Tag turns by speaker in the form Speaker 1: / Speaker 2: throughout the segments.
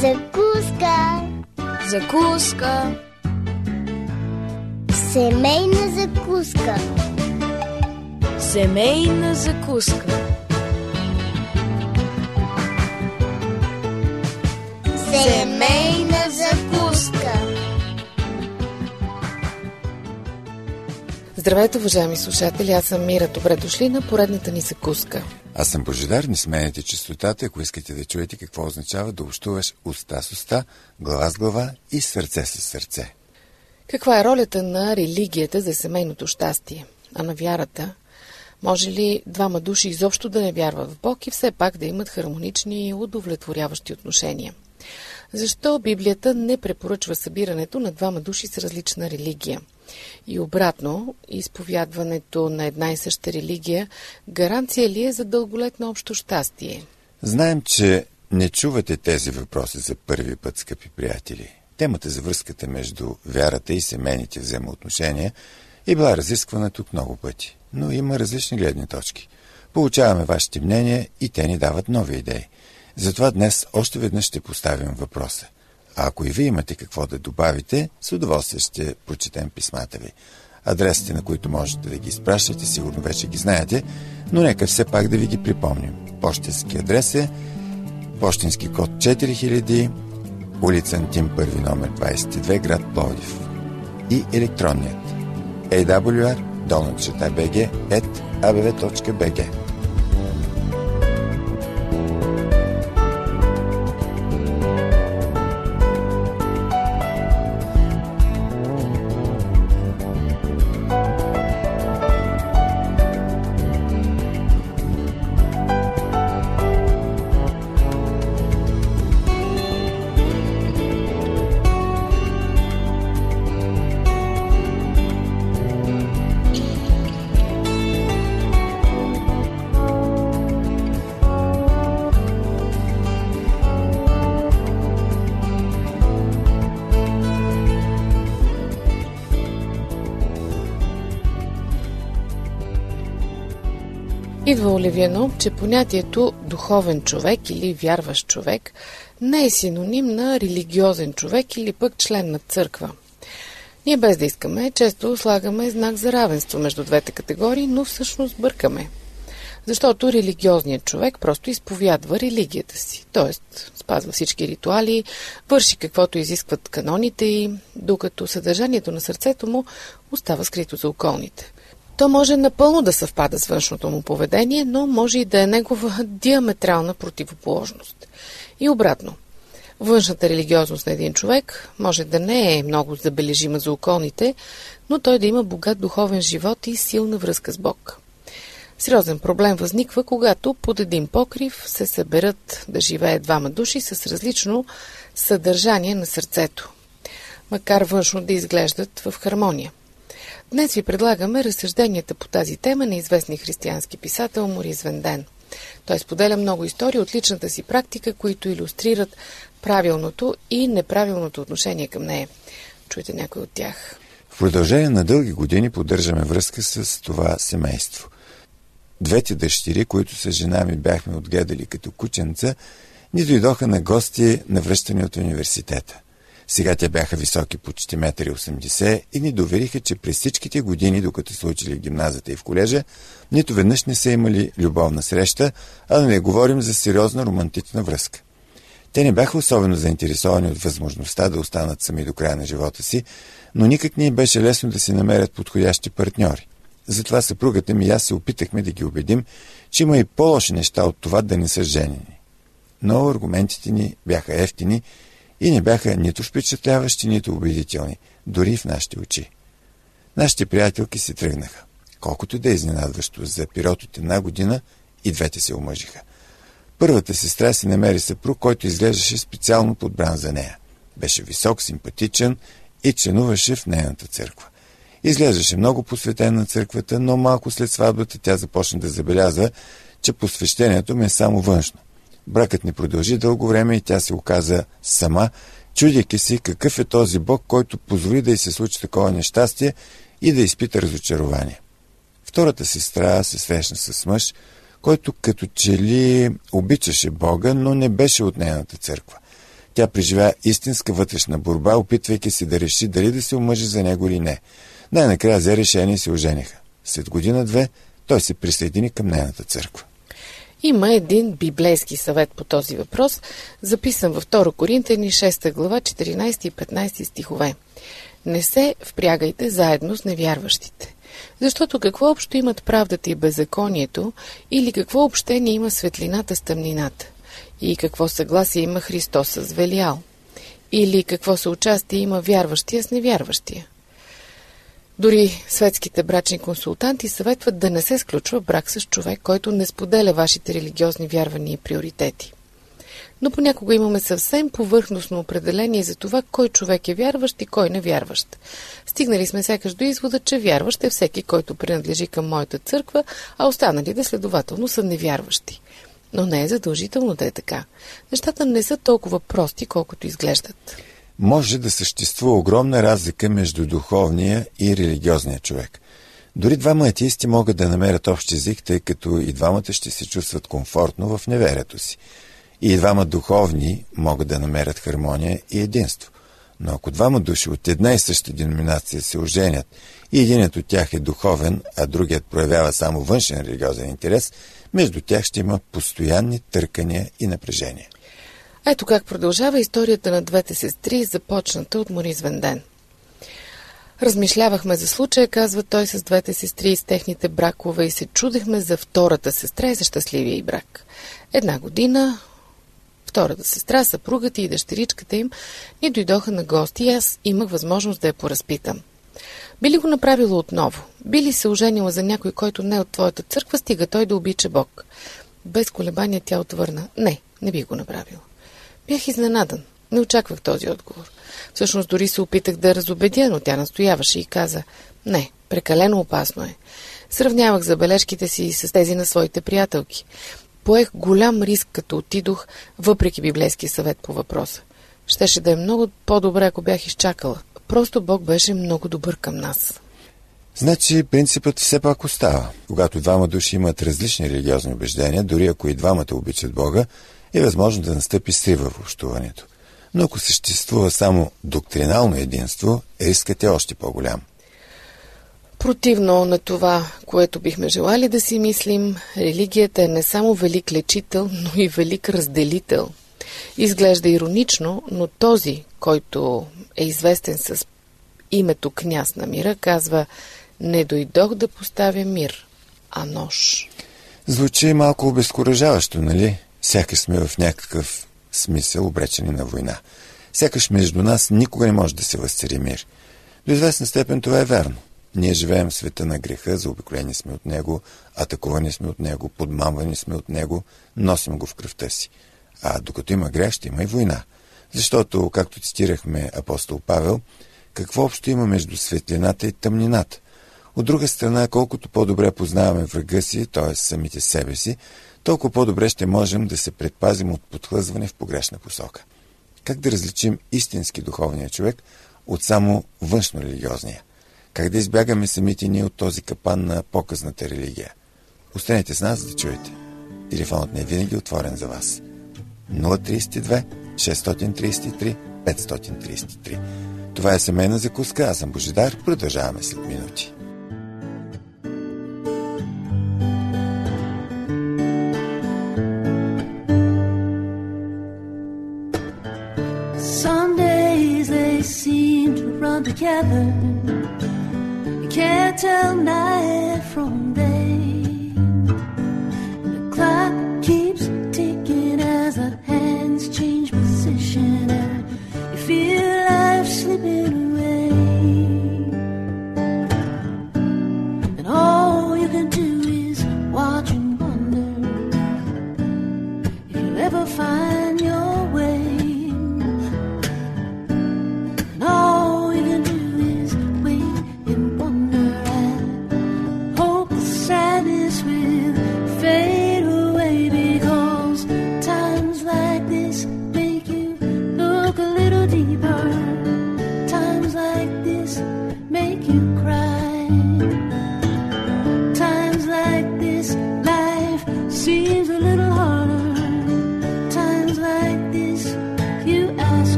Speaker 1: Закуска.
Speaker 2: Закуска.
Speaker 1: Семейна закуска.
Speaker 2: Семейна закуска.
Speaker 1: Семейна
Speaker 3: Здравейте, уважаеми слушатели, аз съм Мира. Добре дошли на поредната ни закуска.
Speaker 4: Аз съм Божидар, не сменяйте частотата, ако искате да чуете какво означава да общуваш уста с уста, глава с глава и сърце с сърце.
Speaker 3: Каква е ролята на религията за семейното щастие, а на вярата? Може ли двама души изобщо да не вярват в Бог и все пак да имат хармонични и удовлетворяващи отношения? Защо Библията не препоръчва събирането на двама души с различна религия? И обратно, изповядването на една и съща религия гаранция ли е за дълголетно общо щастие?
Speaker 4: Знаем, че не чувате тези въпроси за първи път, скъпи приятели. Темата за връзката между вярата и семейните взаимоотношения е била разисквана тук много пъти, но има различни гледни точки. Получаваме вашите мнения и те ни дават нови идеи. Затова днес още веднъж ще поставим въпроса. А ако и вие имате какво да добавите, с удоволствие ще прочетем писмата ви. Адресите, на които можете да ги изпращате, сигурно вече ги знаете, но нека все пак да ви ги припомним. Почтенски адрес е Почтенски код 4000, улица Антим 1 номер 22, град Пловдив. И електронният awr долната bg abv.bg
Speaker 3: Идва Оливиано, че понятието духовен човек или вярващ човек не е синоним на религиозен човек или пък член на църква. Ние без да искаме, често слагаме знак за равенство между двете категории, но всъщност бъркаме. Защото религиозният човек просто изповядва религията си, т.е. спазва всички ритуали, върши каквото изискват каноните и, докато съдържанието на сърцето му остава скрито за околните. То може напълно да съвпада с външното му поведение, но може и да е негова диаметрална противоположност. И обратно. Външната религиозност на един човек може да не е много забележима за околните, но той да има богат духовен живот и силна връзка с Бог. Сериозен проблем възниква, когато под един покрив се съберат да живеят двама души с различно съдържание на сърцето, макар външно да изглеждат в хармония. Днес ви предлагаме разсъжденията по тази тема на известни християнски писател Морис Венден. Той споделя много истории от личната си практика, които иллюстрират правилното и неправилното отношение към нея. Чуйте някой от тях.
Speaker 4: В продължение на дълги години поддържаме връзка с това семейство. Двете дъщери, които с жена ми бяхме отгледали като кученца, ни дойдоха на гости на връщане от университета – сега те бяха високи почти 1,80 и ни довериха, че през всичките години, докато са учили в гимназията и в колежа, нито веднъж не са имали любовна среща, а да не говорим за сериозна романтична връзка. Те не бяха особено заинтересовани от възможността да останат сами до края на живота си, но никак не беше лесно да си намерят подходящи партньори. Затова съпругата ми и аз се опитахме да ги убедим, че има и по-лоши неща от това да не са женени. Но аргументите ни бяха ефтини и не бяха нито впечатляващи, нито убедителни, дори в нашите очи. Нашите приятелки се тръгнаха. Колкото да е изненадващо, за период от една година и двете се омъжиха. Първата сестра си намери съпруг, който изглеждаше специално подбран за нея. Беше висок, симпатичен и членуваше в нейната църква. Изглеждаше много посветен на църквата, но малко след сватбата тя започна да забелязва, че посвещението ми е само външно. Бракът не продължи дълго време и тя се оказа сама, чудяки си какъв е този Бог, който позволи да й се случи такова нещастие и да изпита разочарование. Втората сестра се срещна с мъж, който като че ли обичаше Бога, но не беше от нейната църква. тя преживя истинска вътрешна борба, опитвайки се да реши дали да се омъжи за него или не. Най-накрая взе решение и се ожениха. След година-две той се присъедини към нейната църква.
Speaker 3: Има един библейски съвет по този въпрос, записан във 2 Коринтени 6 глава 14 и 15 стихове. Не се впрягайте заедно с невярващите. Защото какво общо имат правдата и беззаконието, или какво общение има светлината с тъмнината? И какво съгласие има Христос с Велиал? Или какво съучастие има вярващия с невярващия? Дори светските брачни консултанти съветват да не се сключва брак с човек, който не споделя вашите религиозни вярвания и приоритети. Но понякога имаме съвсем повърхностно определение за това кой човек е вярващ и кой не вярващ. Стигнали сме сякаш до извода, че вярващ е всеки, който принадлежи към моята църква, а останалите следователно са невярващи. Но не е задължително да е така. Нещата не са толкова прости, колкото изглеждат
Speaker 4: може да съществува огромна разлика между духовния и религиозния човек. Дори двама атеисти могат да намерят общ език, тъй като и двамата ще се чувстват комфортно в неверието си. И двама духовни могат да намерят хармония и единство. Но ако двама души от една и съща деноминация се оженят и единият от тях е духовен, а другият проявява само външен религиозен интерес, между тях ще има постоянни търкания и напрежения.
Speaker 3: Ето как продължава историята на двете сестри, започната от Морис Венден. Размишлявахме за случая, казва той с двете сестри и с техните бракове и се чудехме за втората сестра и за щастливия и брак. Една година втората сестра, съпругът и дъщеричката им ни дойдоха на гости и аз имах възможност да я поразпитам. Би ли го направила отново? Би ли се оженила за някой, който не е от твоята църква, стига той да обича Бог? Без колебания тя отвърна. Не, не би го направила. Бях изненадан. Не очаквах този отговор. Всъщност дори се опитах да разобедя, но тя настояваше и каза «Не, прекалено опасно е». Сравнявах забележките си с тези на своите приятелки. Поех голям риск, като отидох, въпреки библейския съвет по въпроса. Щеше да е много по-добре, ако бях изчакала. Просто Бог беше много добър към нас.
Speaker 4: Значи принципът все пак остава. Когато двама души имат различни религиозни убеждения, дори ако и двамата обичат Бога, е възможно да настъпи срива в общуването. Но ако съществува само доктринално единство, рискът е още по-голям.
Speaker 3: Противно на това, което бихме желали да си мислим, религията е не само велик лечител, но и велик разделител. Изглежда иронично, но този, който е известен с името княз на мира, казва «Не дойдох да поставя мир, а нож».
Speaker 4: Звучи малко обезкуражаващо, нали? Сякаш сме в някакъв смисъл обречени на война. Сякаш между нас никога не може да се възцари мир. До известна степен това е верно. Ние живеем в света на греха, заобиколени сме от него, атакувани сме от него, подмамвани сме от него, носим го в кръвта си. А докато има грех, ще има и война. Защото, както цитирахме апостол Павел, какво общо има между светлината и тъмнината? От друга страна, колкото по-добре познаваме врага си, т.е. самите себе си, толкова по-добре ще можем да се предпазим от подхлъзване в погрешна посока. Как да различим истински духовния човек от само външно религиозния? Как да избягаме самите ние от този капан на показната религия? Останете с нас да чуете. Телефонът не е винаги отворен за вас. 032 633 533 Това е семейна закуска, аз съм Божидар. Продължаваме след минути.
Speaker 5: Together. You can't tell night from day.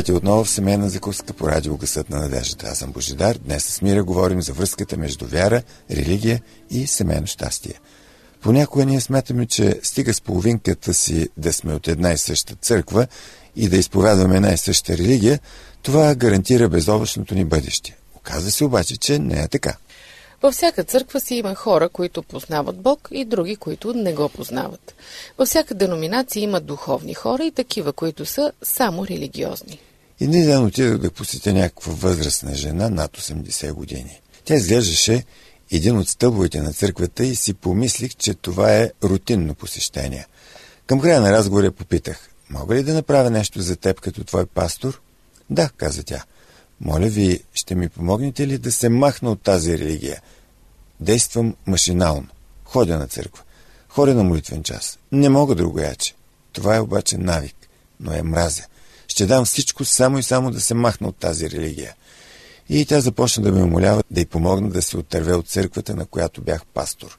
Speaker 4: Здравейте отново в семейна закуска по радио Гъсът на надеждата. Аз съм Божидар. Днес с Мира говорим за връзката между вяра, религия и семейно щастие. Понякога ние смятаме, че стига с половинката си да сме от една и съща църква и да изповядваме една и съща религия, това гарантира безобъчното ни бъдеще. Оказва се обаче, че не е така.
Speaker 3: Във всяка църква си има хора, които познават Бог и други, които не го познават. Във всяка деноминация има духовни хора и такива, които са само религиозни.
Speaker 4: Един ден отидох да посетя някаква възрастна жена над 80 години. Тя изглеждаше един от стълбовете на църквата и си помислих, че това е рутинно посещение. Към края на разговора попитах, мога ли да направя нещо за теб като твой пастор? Да, каза тя. Моля ви, ще ми помогнете ли да се махна от тази религия? Действам машинално. Ходя на църква. Ходя на молитвен час. Не мога другояче. Това е обаче навик, но е мразя. Ще дам всичко само и само да се махна от тази религия. И тя започна да ме умолява да й помогна да се отърве от църквата, на която бях пастор.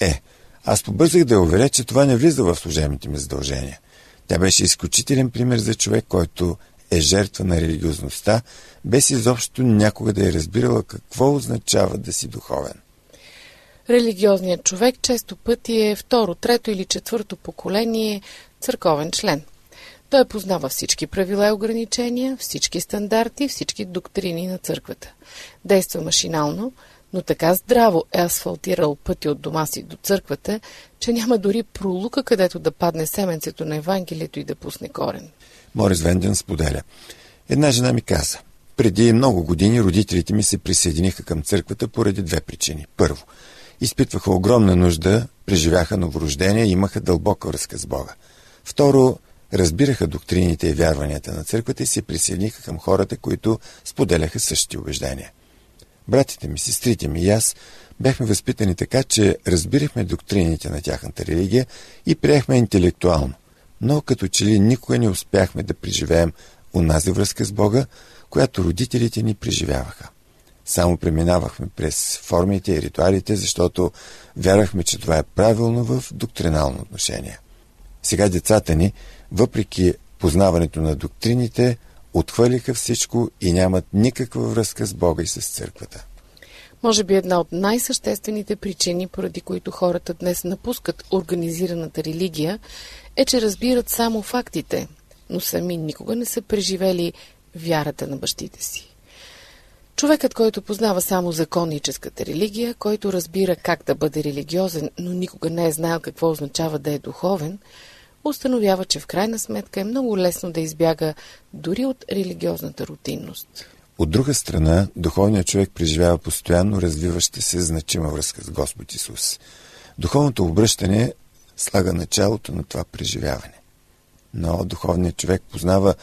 Speaker 4: Е, аз побързах да я уверя, че това не влиза в служебните ми задължения. Тя беше изключителен пример за човек, който е жертва на религиозността, без изобщо някога да е разбирала какво означава да си духовен.
Speaker 3: Религиозният човек често пъти е второ, трето или четвърто поколение църковен член. Той познава всички правила и ограничения, всички стандарти, всички доктрини на църквата. Действа машинално, но така здраво е асфалтирал пъти от дома си до църквата, че няма дори пролука, където да падне семенцето на Евангелието и да пусне корен.
Speaker 4: Морис Венден споделя. Една жена ми каза, преди много години родителите ми се присъединиха към църквата поради две причини. Първо, изпитваха огромна нужда, преживяха новорождение и имаха дълбока връзка с Бога. Второ, разбираха доктрините и вярванията на църквата и се присъединиха към хората, които споделяха същите убеждения. Братите ми, сестрите ми и аз бяхме възпитани така, че разбирахме доктрините на тяхната религия и приехме интелектуално но като че ли никога не успяхме да преживеем унази връзка с Бога, която родителите ни преживяваха. Само преминавахме през формите и ритуалите, защото вярвахме, че това е правилно в доктринално отношение. Сега децата ни, въпреки познаването на доктрините, отхвърлиха всичко и нямат никаква връзка с Бога и с църквата.
Speaker 3: Може би една от най-съществените причини, поради които хората днес напускат организираната религия, е, че разбират само фактите, но сами никога не са преживели вярата на бащите си. Човекът, който познава само законническата религия, който разбира как да бъде религиозен, но никога не е знаел какво означава да е духовен, установява, че в крайна сметка е много лесно да избяга дори от религиозната рутинност.
Speaker 4: От друга страна, духовният човек преживява постоянно развиваща се значима връзка с Господ Исус. Духовното обръщане слага началото на това преживяване. Но духовният човек познава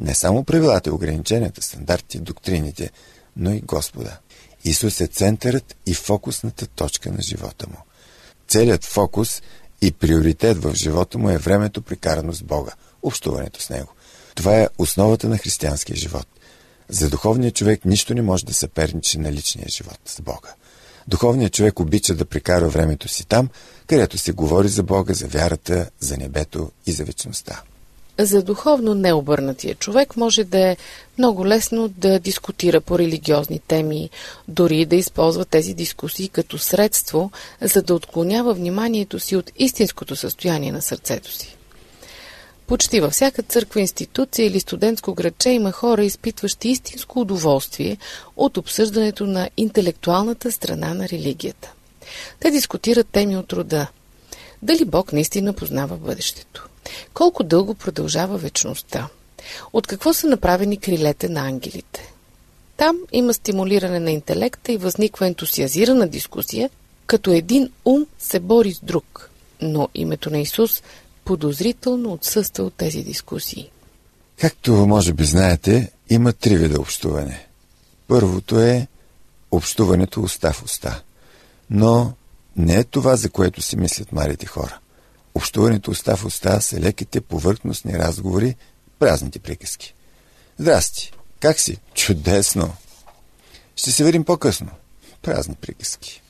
Speaker 4: не само правилата и ограниченията, стандартите, доктрините, но и Господа. Исус е центърът и фокусната точка на живота му. Целият фокус и приоритет в живота му е времето прекарано с Бога, общуването с Него. Това е основата на християнския живот. За духовния човек нищо не може да съперничи на личния живот с Бога. Духовният човек обича да прекара времето си там, където се говори за Бога, за вярата, за небето и за вечността.
Speaker 3: За духовно необърнатия човек може да е много лесно да дискутира по религиозни теми, дори да използва тези дискусии като средство, за да отклонява вниманието си от истинското състояние на сърцето си. Почти във всяка църква, институция или студентско градче има хора, изпитващи истинско удоволствие от обсъждането на интелектуалната страна на религията. Те дискутират теми от рода. Дали Бог наистина познава бъдещето? Колко дълго продължава вечността? От какво са направени крилете на ангелите? Там има стимулиране на интелекта и възниква ентусиазирана дискусия, като един ум се бори с друг. Но името на Исус подозрително отсъства от тези дискусии.
Speaker 4: Както може би знаете, има три вида общуване. Първото е общуването уста в уста. Но не е това, за което си мислят малите хора. Общуването уста в уста са леките повърхностни разговори, празните приказки. Здрасти, как си? Чудесно! Ще се видим по-късно. Празни приказки.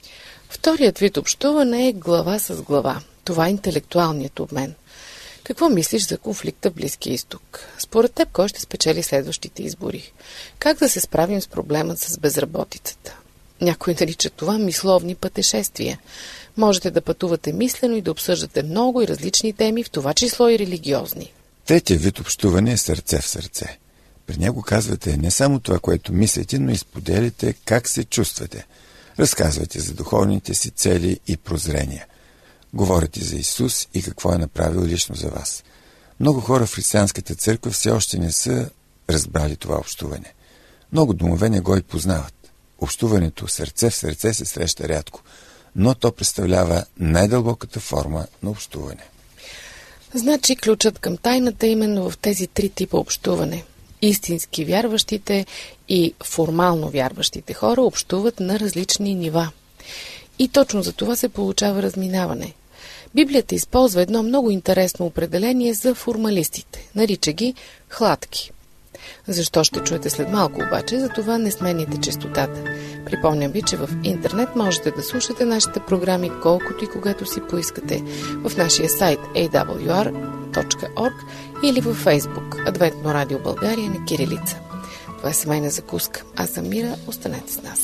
Speaker 3: Вторият вид общуване е глава с глава. Това е интелектуалният обмен. Какво мислиш за конфликта в Близкия изток? Според теб, кой ще спечели следващите избори? Как да се справим с проблемът с безработицата? Някои наричат това мисловни пътешествия. Можете да пътувате мислено и да обсъждате много и различни теми, в това число и религиозни.
Speaker 4: Третия вид общуване е сърце в сърце. При него казвате не само това, което мислите, но и споделите как се чувствате. Разказвате за духовните си цели и прозрения. Говорите за Исус и какво е направил лично за вас. Много хора в християнската църква все още не са разбрали това общуване. Много домове не го и познават. Общуването сърце в сърце се среща рядко, но то представлява най-дълбоката форма на общуване.
Speaker 3: Значи ключът към тайната е именно в тези три типа общуване. Истински вярващите и формално вярващите хора общуват на различни нива. И точно за това се получава разминаване. Библията използва едно много интересно определение за формалистите. Нарича ги хладки. Защо ще чуете след малко обаче, за това не смените частотата. Припомням ви, че в интернет можете да слушате нашите програми колкото и когато си поискате в нашия сайт awr.org или във Facebook Адвентно радио България на Кирилица. Това е семейна закуска. Аз съм Мира, останете с нас.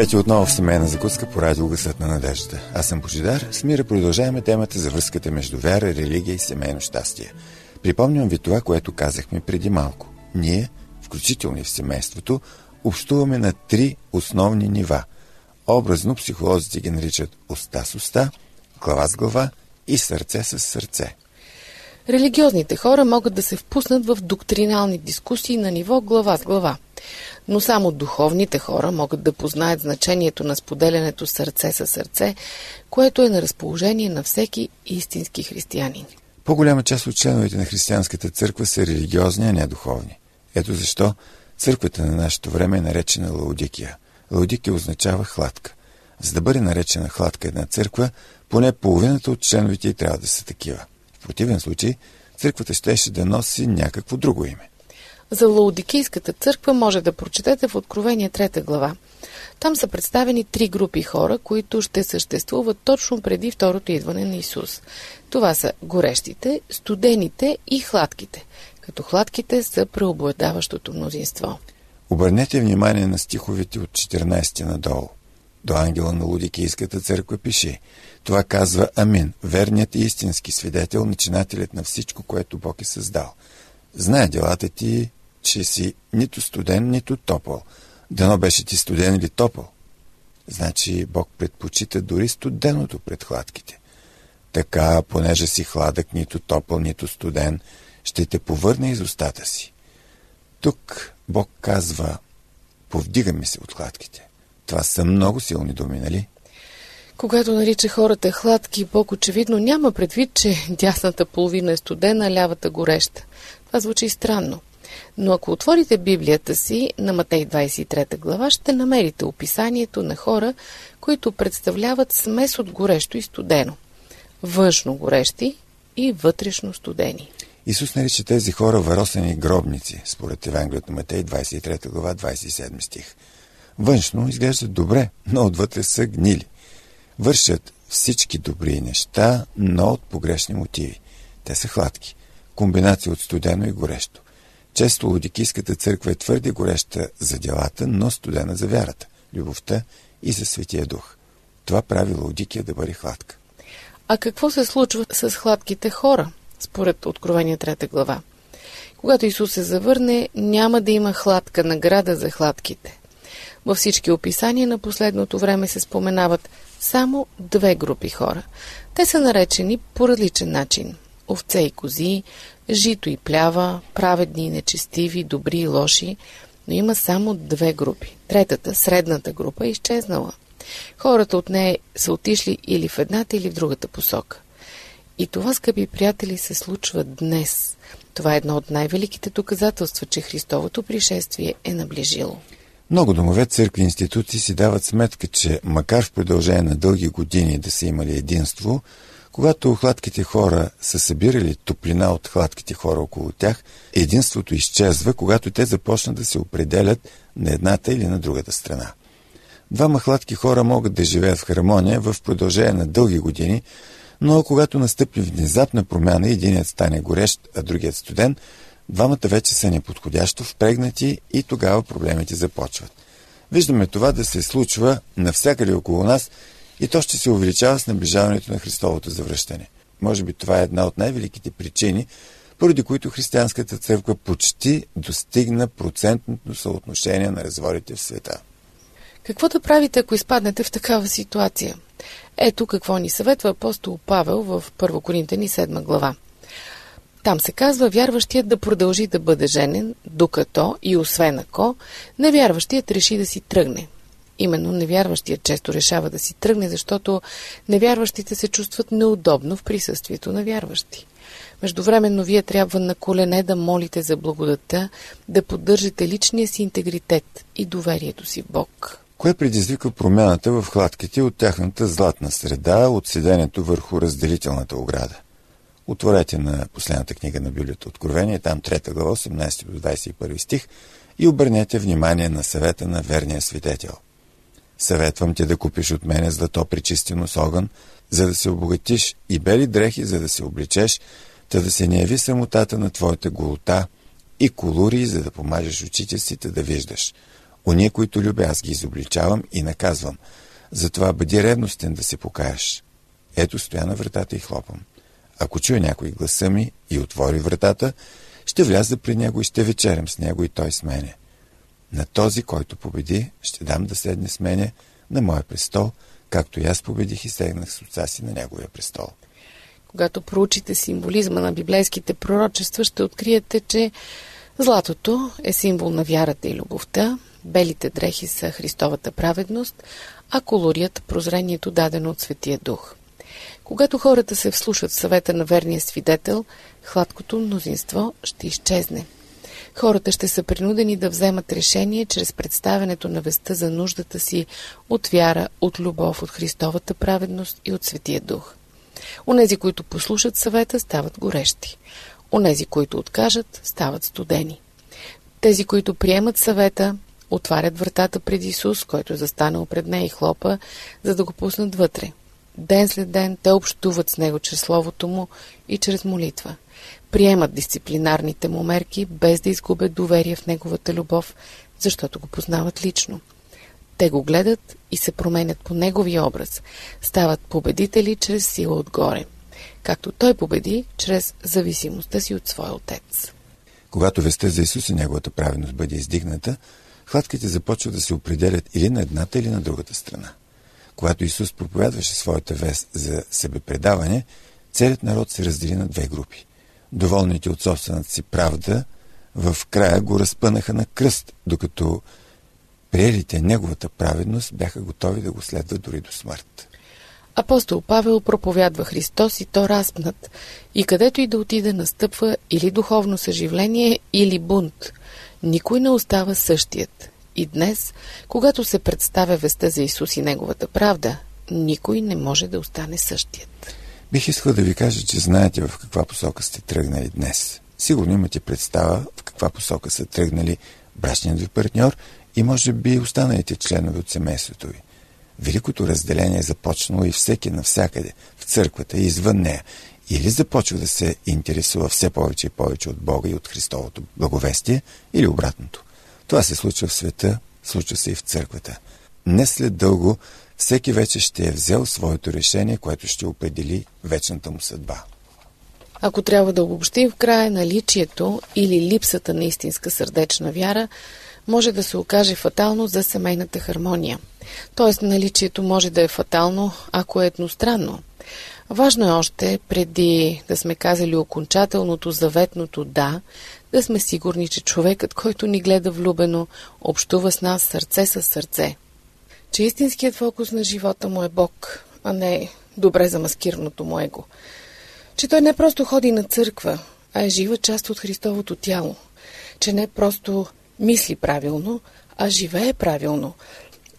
Speaker 4: Здравейте отново в семейна закуска по радио Гъсът на надеждата. Аз съм Божидар. С Мира продължаваме темата за връзката между вяра, религия и семейно щастие. Припомням ви това, което казахме преди малко. Ние, включително и в семейството, общуваме на три основни нива. Образно психолозите ги наричат уста с уста, глава с глава и сърце с сърце.
Speaker 3: Религиозните хора могат да се впуснат в доктринални дискусии на ниво глава с глава – но само духовните хора могат да познаят значението на споделянето сърце със сърце, което е на разположение на всеки истински християнин.
Speaker 4: По-голяма част от членовете на християнската църква са религиозни, а не духовни. Ето защо църквата на нашето време е наречена Лаудикия. Лаудикия означава хладка. За да бъде наречена хладка една църква, поне половината от членовете й трябва да са такива. В противен случай, църквата щеше да носи някакво друго име.
Speaker 3: За Лаудикийската църква може да прочетете в Откровение 3 глава. Там са представени три групи хора, които ще съществуват точно преди второто идване на Исус. Това са горещите, студените и хладките, като хладките са преобладаващото мнозинство.
Speaker 4: Обърнете внимание на стиховете от 14 надолу. До ангела на Лудикийската църква пише Това казва Амин, верният и истински свидетел, начинателят на всичко, което Бог е създал. Знае делата ти че си нито студен, нито топъл. Дано беше ти студен или топъл. Значи Бог предпочита дори студеното пред хладките. Така, понеже си хладък, нито топъл, нито студен, ще те повърне из устата си. Тук Бог казва, повдигаме се от хладките. Това са много силни думи, нали?
Speaker 3: Когато нарича хората хладки, Бог очевидно няма предвид, че дясната половина е студена, а лявата гореща. Това звучи странно. Но ако отворите Библията си на Матей 23 глава, ще намерите описанието на хора, които представляват смес от горещо и студено. Външно горещи и вътрешно студени.
Speaker 4: Исус нарича тези хора варосени гробници, според Евангелието на Матей 23 глава 27 стих. Външно изглеждат добре, но отвътре са гнили. Вършат всички добри неща, но от погрешни мотиви. Те са хладки. Комбинация от студено и горещо. Често Лодикийската църква е твърде гореща за делата, но студена за вярата, любовта и за Светия Дух. Това прави Лаудикия да бъде хладка.
Speaker 3: А какво се случва с хладките хора, според Откровение 3 глава? Когато Исус се завърне, няма да има хладка награда за хладките. Във всички описания на последното време се споменават само две групи хора. Те са наречени по различен начин. Овце и кози, жито и плява, праведни и нечестиви, добри и лоши, но има само две групи. Третата, средната група, е изчезнала. Хората от нея са отишли или в едната, или в другата посока. И това, скъпи приятели, се случва днес. Това е едно от най-великите доказателства, че Христовото пришествие е наближило.
Speaker 4: Много домове, църкви и институции си дават сметка, че макар в продължение на дълги години да са имали единство, когато хладките хора са събирали топлина от хладките хора около тях, единството изчезва, когато те започнат да се определят на едната или на другата страна. Двама хладки хора могат да живеят в хармония в продължение на дълги години, но когато настъпи внезапна промяна, единият стане горещ, а другият студен, двамата вече са неподходящо впрегнати и тогава проблемите започват. Виждаме това да се случва навсякъде около нас и то ще се увеличава с наближаването на Христовото завръщане. Може би това е една от най-великите причини, поради които християнската църква почти достигна процентното съотношение на разворите в света.
Speaker 3: Какво да правите, ако изпаднете в такава ситуация? Ето какво ни съветва апостол Павел в 1 Коринтени 7 глава. Там се казва вярващият да продължи да бъде женен, докато и освен ако невярващият реши да си тръгне. Именно невярващият често решава да си тръгне, защото невярващите се чувстват неудобно в присъствието на вярващи. Междувременно вие трябва на колене да молите за благодата, да поддържате личния си интегритет и доверието си в Бог.
Speaker 4: Кое предизвика промяната в хладките от тяхната златна среда, от седенето върху разделителната ограда? Отворете на последната книга на Библията Откровение, там 3 глава, 18 до 21 стих и обърнете внимание на съвета на верния свидетел. Съветвам те да купиш от мене злато причистено с огън, за да се обогатиш и бели дрехи, за да се обличеш, та да се не яви самотата на твоята голота и колури, за да помажеш очите си, да виждаш – Ония, които любя, аз ги изобличавам и наказвам. Затова бъди ревностен да се покаяш. Ето стоя на вратата и хлопам. Ако чуя някой гласа ми и отвори вратата, ще вляза при него и ще вечерям с него и той с мене. На този, който победи, ще дам да седне с мене на моя престол, както и аз победих и сегнах с отца си на неговия престол.
Speaker 3: Когато проучите символизма на библейските пророчества, ще откриете, че златото е символ на вярата и любовта, Белите дрехи са Христовата праведност, а колорият – прозрението дадено от Светия Дух. Когато хората се вслушат в съвета на верния свидетел, хладкото мнозинство ще изчезне. Хората ще са принудени да вземат решение чрез представянето на веста за нуждата си от вяра, от любов, от Христовата праведност и от Светия Дух. Онези, които послушат съвета, стават горещи. Онези, които откажат, стават студени. Тези, които приемат съвета, отварят вратата пред Исус, който е застанал пред нея и хлопа, за да го пуснат вътре. Ден след ден те общуват с него чрез Словото му и чрез молитва. Приемат дисциплинарните му мерки, без да изгубят доверие в неговата любов, защото го познават лично. Те го гледат и се променят по неговия образ. Стават победители чрез сила отгоре. Както той победи, чрез зависимостта си от своя отец.
Speaker 4: Когато веста за Исус и неговата праведност бъде издигната, хватките започват да се определят или на едната, или на другата страна. Когато Исус проповядваше своята вест за себепредаване, целият народ се раздели на две групи. Доволните от собствената си правда, в края го разпънаха на кръст, докато приелите неговата праведност бяха готови да го следват дори до смърт.
Speaker 3: Апостол Павел проповядва Христос и то разпнат, и където и да отиде настъпва или духовно съживление, или бунт. Никой не остава същият. И днес, когато се представя веста за Исус и Неговата правда, никой не може да остане същият.
Speaker 4: Бих искал да ви кажа, че знаете в каква посока сте тръгнали днес. Сигурно имате представа в каква посока са тръгнали брачният ви партньор и може би останалите членове от семейството ви. Великото разделение е започнало и всеки навсякъде, в църквата и извън нея. Или започва да се интересува все повече и повече от Бога и от Христовото благовестие, или обратното. Това се случва в света, случва се и в църквата. Не след дълго всеки вече ще е взел своето решение, което ще определи вечната му съдба.
Speaker 3: Ако трябва да обобщим в края, наличието или липсата на истинска сърдечна вяра може да се окаже фатално за семейната хармония. Тоест, наличието може да е фатално, ако е едностранно. Важно е още, преди да сме казали окончателното, заветното да, да сме сигурни, че човекът, който ни гледа влюбено, общува с нас сърце с сърце. Че истинският фокус на живота му е Бог, а не добре замаскираното му его. Че той не просто ходи на църква, а е жива част от Христовото тяло. Че не просто мисли правилно, а живее правилно,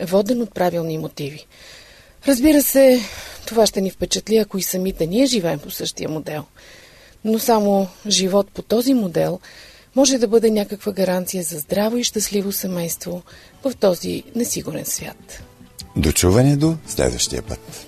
Speaker 3: воден от правилни мотиви. Разбира се, това ще ни впечатли, ако и самите ние живеем по същия модел. Но само живот по този модел може да бъде някаква гаранция за здраво и щастливо семейство в този несигурен свят.
Speaker 4: Дочуване до следващия път.